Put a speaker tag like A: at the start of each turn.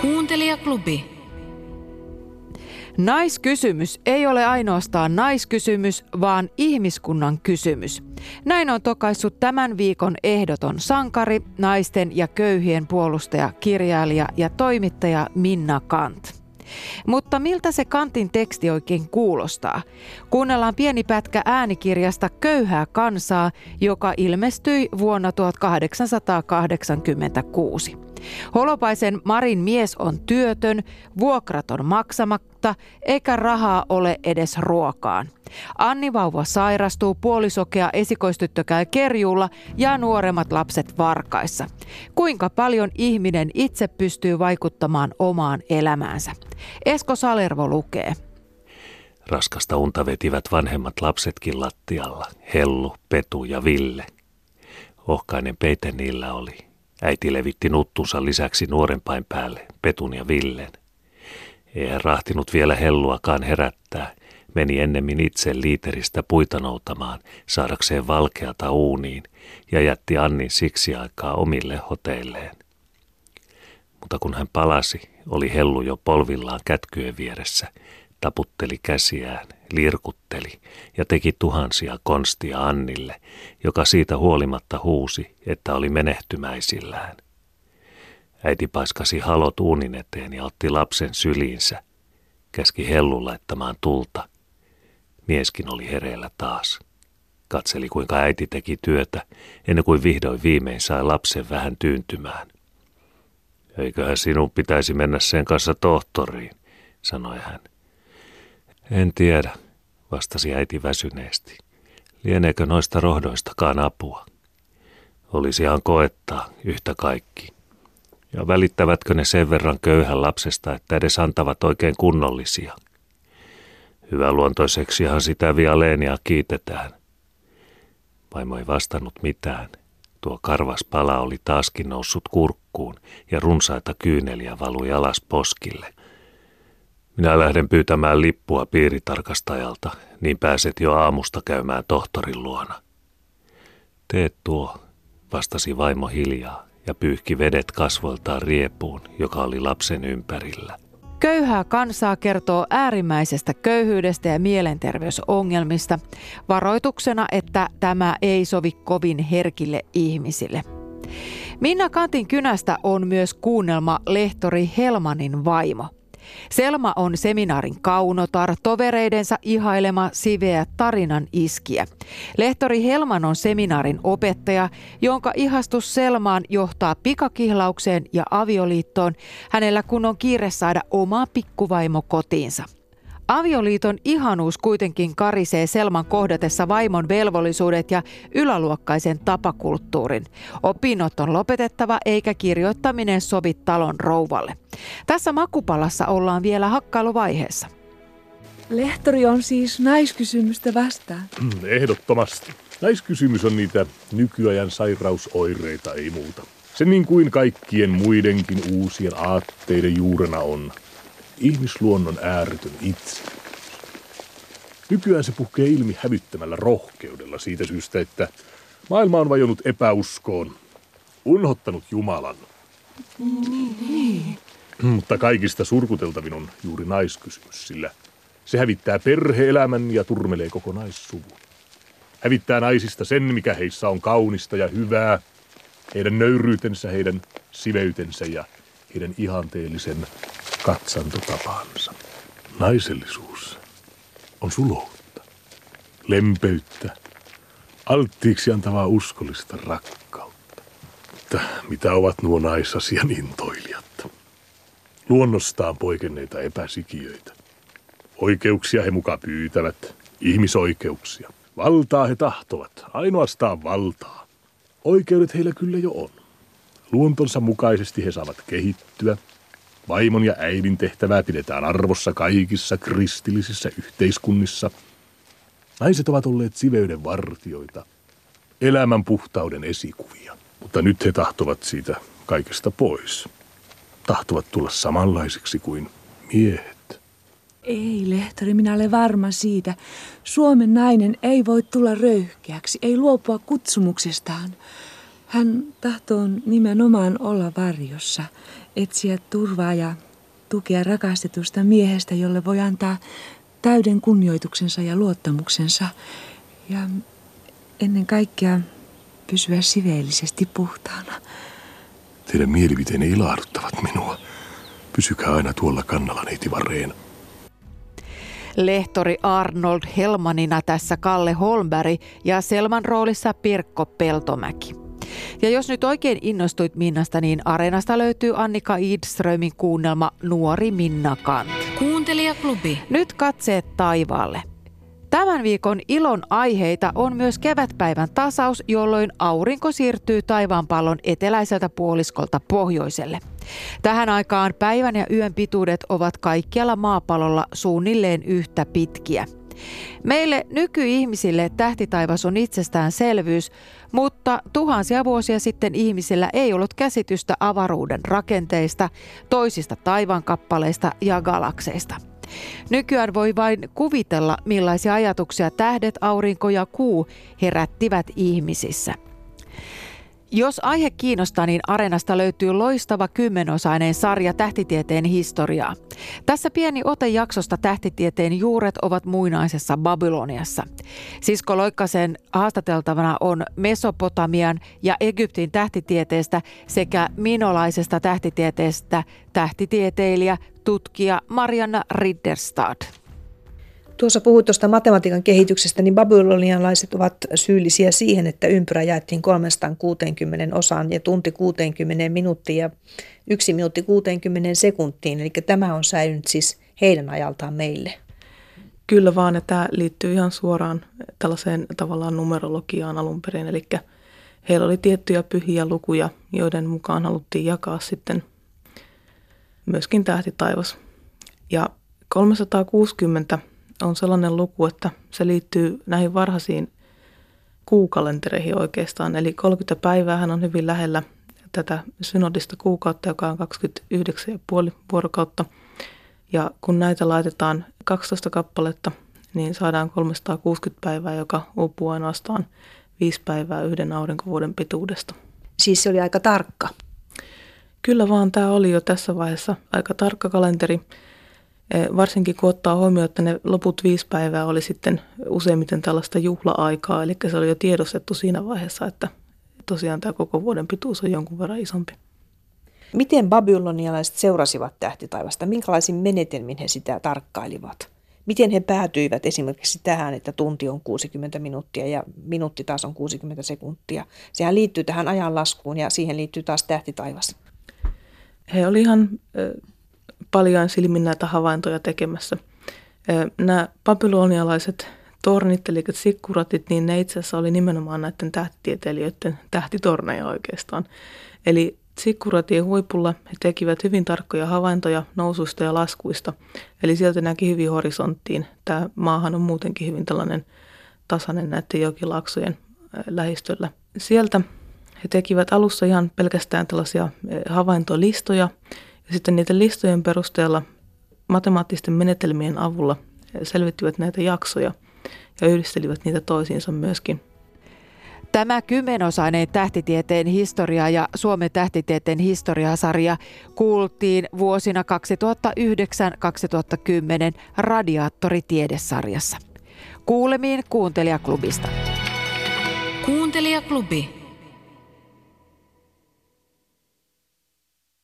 A: Kuuntelijaklubi.
B: Naiskysymys ei ole ainoastaan naiskysymys, vaan ihmiskunnan kysymys. Näin on tokaissut tämän viikon ehdoton sankari, naisten ja köyhien puolustaja, kirjailija ja toimittaja Minna Kant. Mutta miltä se Kantin teksti oikein kuulostaa? Kuunnellaan pieni pätkä äänikirjasta Köyhää kansaa, joka ilmestyi vuonna 1886. Holopaisen Marin mies on työtön, vuokrat on maksamatta, eikä rahaa ole edes ruokaan. Anni vauva sairastuu, puolisokea esikoistyttö käy kerjuulla ja nuoremmat lapset varkaissa. Kuinka paljon ihminen itse pystyy vaikuttamaan omaan elämäänsä? Esko Salervo lukee.
C: Raskasta unta vetivät vanhemmat lapsetkin lattialla, Hellu, Petu ja Ville. Ohkainen peite niillä oli. Äiti levitti nuttunsa lisäksi nuorempain päälle, Petun ja Villen. Ei hän rahtinut vielä helluakaan herättää, meni ennemmin itse liiteristä puita noutamaan, saadakseen valkeata uuniin, ja jätti Annin siksi aikaa omille hoteilleen. Mutta kun hän palasi, oli hellu jo polvillaan kätkyjen vieressä, taputteli käsiään, lirkutteli ja teki tuhansia konstia Annille, joka siitä huolimatta huusi, että oli menehtymäisillään. Äiti paiskasi halot uunin eteen ja otti lapsen syliinsä, käski hellu laittamaan tulta. Mieskin oli hereillä taas. Katseli, kuinka äiti teki työtä, ennen kuin vihdoin viimein sai lapsen vähän tyyntymään. Eiköhän sinun pitäisi mennä sen kanssa tohtoriin, sanoi hän. En tiedä, vastasi äiti väsyneesti. Lieneekö noista rohdoistakaan apua? Olisihan koettaa yhtä kaikki. Ja välittävätkö ne sen verran köyhän lapsesta, että edes antavat oikein kunnollisia? Hyvä luontoiseksihan sitä Vialeenia kiitetään. Vaimo ei vastannut mitään. Tuo karvas pala oli taaskin noussut kurkkuun ja runsaita kyyneliä valui alas poskille. Minä lähden pyytämään lippua piiritarkastajalta, niin pääset jo aamusta käymään tohtorin luona. Teet tuo, vastasi vaimo hiljaa ja pyyhki vedet kasvoiltaan riepuun, joka oli lapsen ympärillä.
B: Köyhää kansaa kertoo äärimmäisestä köyhyydestä ja mielenterveysongelmista, varoituksena, että tämä ei sovi kovin herkille ihmisille. Minna Kantin kynästä on myös kuunnelma lehtori Helmanin vaimo – Selma on seminaarin kaunotar, tovereidensa ihailema siveä tarinan iskiä. Lehtori Helman on seminaarin opettaja, jonka ihastus Selmaan johtaa pikakihlaukseen ja avioliittoon, hänellä kun on kiire saada oma pikkuvaimo kotiinsa. Avioliiton ihanuus kuitenkin karisee Selman kohdatessa vaimon velvollisuudet ja yläluokkaisen tapakulttuurin. Opinnot on lopetettava eikä kirjoittaminen sovi talon rouvalle. Tässä makupalassa ollaan vielä hakkailuvaiheessa.
D: Lehtori on siis naiskysymystä vastaan.
E: Mm, ehdottomasti. Naiskysymys on niitä nykyajan sairausoireita, ei muuta. Se niin kuin kaikkien muidenkin uusien aatteiden juurena on ihmisluonnon ääretön itse. Nykyään se puhkee ilmi hävyttämällä rohkeudella siitä syystä, että maailma on vajonnut epäuskoon, unhottanut Jumalan.
D: Niin.
E: Mutta kaikista surkuteltavin on juuri naiskysymys, sillä se hävittää perheelämän ja turmelee koko naissuvun. Hävittää naisista sen, mikä heissä on kaunista ja hyvää, heidän nöyryytensä, heidän siveytensä ja heidän ihanteellisen katsantotapansa. Naisellisuus on suloutta, lempeyttä, alttiiksi antavaa uskollista rakkautta. Mutta mitä ovat nuo naisasian intoilijat? Luonnostaan poikenneita epäsikiöitä. Oikeuksia he muka pyytävät, ihmisoikeuksia. Valtaa he tahtovat, ainoastaan valtaa. Oikeudet heillä kyllä jo on. Luontonsa mukaisesti he saavat kehittyä, Vaimon ja äidin tehtävää pidetään arvossa kaikissa kristillisissä yhteiskunnissa. Naiset ovat olleet siveyden vartioita, elämän puhtauden esikuvia. Mutta nyt he tahtovat siitä kaikesta pois. Tahtovat tulla samanlaisiksi kuin miehet.
D: Ei, lehtori, minä olen varma siitä. Suomen nainen ei voi tulla röyhkeäksi, ei luopua kutsumuksestaan. Hän tahtoo nimenomaan olla varjossa, etsiä turvaa ja tukea rakastetusta miehestä, jolle voi antaa täyden kunnioituksensa ja luottamuksensa. Ja ennen kaikkea pysyä siveellisesti puhtaana.
E: Teidän mielipiteenne ilahduttavat minua. Pysykää aina tuolla kannalla, neiti Vareen.
B: Lehtori Arnold Helmanina tässä Kalle Holmberg ja Selman roolissa Pirkko Peltomäki. Ja jos nyt oikein innostuit Minnasta, niin Areenasta löytyy Annika Idströmin kuunnelma Nuori Minna Kant. Kuuntelijaklubi. Nyt katseet taivaalle. Tämän viikon ilon aiheita on myös kevätpäivän tasaus, jolloin aurinko siirtyy taivaanpallon eteläiseltä puoliskolta pohjoiselle. Tähän aikaan päivän ja yön pituudet ovat kaikkialla maapallolla suunnilleen yhtä pitkiä. Meille nykyihmisille tähtitaivas on itsestäänselvyys, mutta tuhansia vuosia sitten ihmisillä ei ollut käsitystä avaruuden rakenteista, toisista taivaankappaleista ja galakseista. Nykyään voi vain kuvitella, millaisia ajatuksia tähdet, aurinko ja kuu herättivät ihmisissä. Jos aihe kiinnostaa, niin Areenasta löytyy loistava kymmenosainen sarja Tähtitieteen historiaa. Tässä pieni ote jaksosta Tähtitieteen juuret ovat muinaisessa Babyloniassa. Sisko Loikkasen haastateltavana on Mesopotamian ja Egyptin tähtitieteestä sekä minolaisesta tähtitieteestä tähtitieteilijä, tutkija Marianna Ridderstad.
A: Tuossa puhuit tuosta matematiikan kehityksestä, niin babylonialaiset ovat syyllisiä siihen, että ympyrä jaettiin 360 osaan ja tunti 60 minuuttiin ja yksi minuutti 60 sekuntiin. Eli tämä on säilynyt siis heidän ajaltaan meille.
F: Kyllä vaan, että tämä liittyy ihan suoraan tällaiseen tavallaan numerologiaan alun perin. Eli heillä oli tiettyjä pyhiä lukuja, joiden mukaan haluttiin jakaa sitten myöskin tähtitaivas. Ja 360 on sellainen luku, että se liittyy näihin varhaisiin kuukalentereihin oikeastaan. Eli 30 päivää on hyvin lähellä tätä synodista kuukautta, joka on 29,5 vuorokautta. Ja kun näitä laitetaan 12 kappaletta, niin saadaan 360 päivää, joka uupuu ainoastaan 5 päivää yhden aurinkovuoden pituudesta.
A: Siis se oli aika tarkka.
F: Kyllä vaan tämä oli jo tässä vaiheessa aika tarkka kalenteri. Varsinkin kun ottaa huomioon, että ne loput viisi päivää oli sitten useimmiten tällaista juhla-aikaa, eli se oli jo tiedostettu siinä vaiheessa, että tosiaan tämä koko vuoden pituus on jonkun verran isompi.
A: Miten babylonialaiset seurasivat tähtitaivasta? Minkälaisin menetelmin he sitä tarkkailivat? Miten he päätyivät esimerkiksi tähän, että tunti on 60 minuuttia ja minuutti taas on 60 sekuntia? Sehän liittyy tähän ajanlaskuun ja siihen liittyy taas tähtitaivas.
F: He olivat ihan paljon silmin näitä havaintoja tekemässä. Nämä babylonialaiset tornit, eli sikkuratit, niin ne itse asiassa oli nimenomaan näiden tähtitieteilijöiden tähtitorneja oikeastaan. Eli sikkuratien huipulla he tekivät hyvin tarkkoja havaintoja nousuista ja laskuista. Eli sieltä näki hyvin horisonttiin. Tämä maahan on muutenkin hyvin tällainen tasainen näiden jokilaksojen lähistöllä. Sieltä he tekivät alussa ihan pelkästään tällaisia havaintolistoja, ja sitten niiden listojen perusteella matemaattisten menetelmien avulla selvittivät näitä jaksoja ja yhdistelivät niitä toisiinsa myöskin.
B: Tämä kymmenosainen tähtitieteen historia ja Suomen tähtitieteen historiasarja kuultiin vuosina 2009-2010 Radiaattori-tiedesarjassa. Kuulemiin Kuuntelijaklubista. Kuuntelijaklubi.